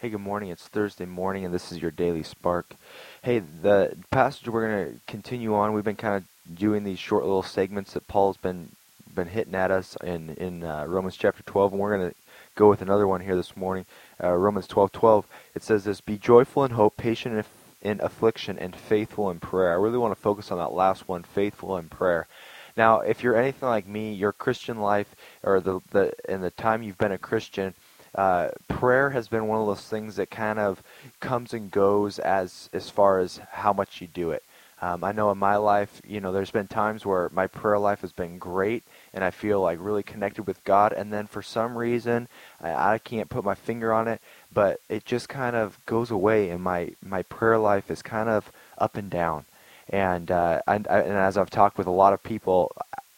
Hey, good morning. It's Thursday morning, and this is your daily spark. Hey, the passage we're going to continue on. We've been kind of doing these short little segments that Paul's been been hitting at us in in uh, Romans chapter 12, and we're going to go with another one here this morning. Uh, Romans 12:12. it says this: "Be joyful in hope, patient in, in affliction, and faithful in prayer." I really want to focus on that last one, faithful in prayer. Now, if you're anything like me, your Christian life, or the the in the time you've been a Christian uh, prayer has been one of those things that kind of comes and goes as as far as how much you do it. Um, I know in my life, you know, there's been times where my prayer life has been great and I feel like really connected with God, and then for some reason, I, I can't put my finger on it, but it just kind of goes away, and my my prayer life is kind of up and down. And uh, and, and as I've talked with a lot of people,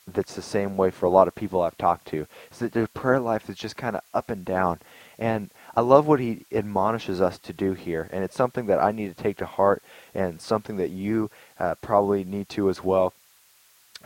that's the same way for a lot of people I've talked to. Is that their prayer life is just kind of up and down. And I love what he admonishes us to do here, and it's something that I need to take to heart, and something that you uh, probably need to as well.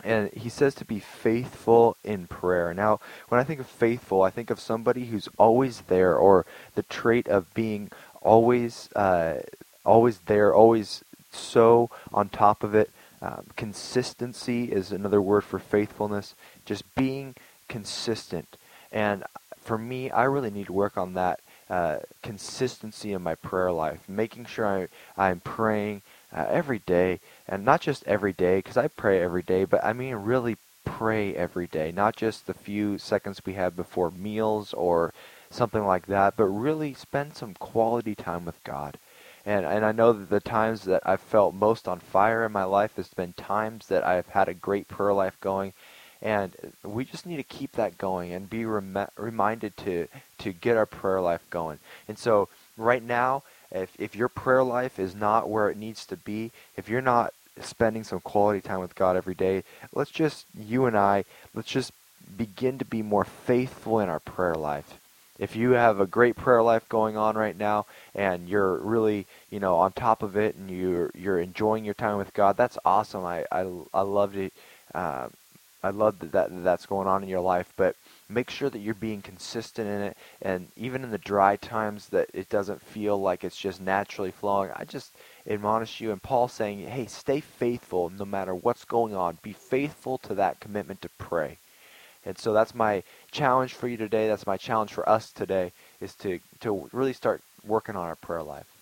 And he says to be faithful in prayer. Now, when I think of faithful, I think of somebody who's always there, or the trait of being always, uh, always there, always so on top of it, um, consistency is another word for faithfulness. Just being consistent. And for me, I really need to work on that uh, consistency in my prayer life, making sure I, I'm praying uh, every day, and not just every day, because I pray every day, but I mean really pray every day, not just the few seconds we have before meals or something like that, but really spend some quality time with God. And and I know that the times that I've felt most on fire in my life has been times that I've had a great prayer life going. And we just need to keep that going and be rem- reminded to to get our prayer life going. And so right now, if if your prayer life is not where it needs to be, if you're not spending some quality time with God every day, let's just you and I, let's just begin to be more faithful in our prayer life if you have a great prayer life going on right now and you're really you know on top of it and you're you're enjoying your time with God that's awesome. I I, I love it uh, I love that, that that's going on in your life but make sure that you're being consistent in it. And even in the dry times that it doesn't feel like it's just naturally flowing I just admonish you and Paul saying hey stay faithful no matter what's going on. Be faithful to that commitment to pray and so that's my challenge for you today. That's my challenge for us today is to, to really start working on our prayer life.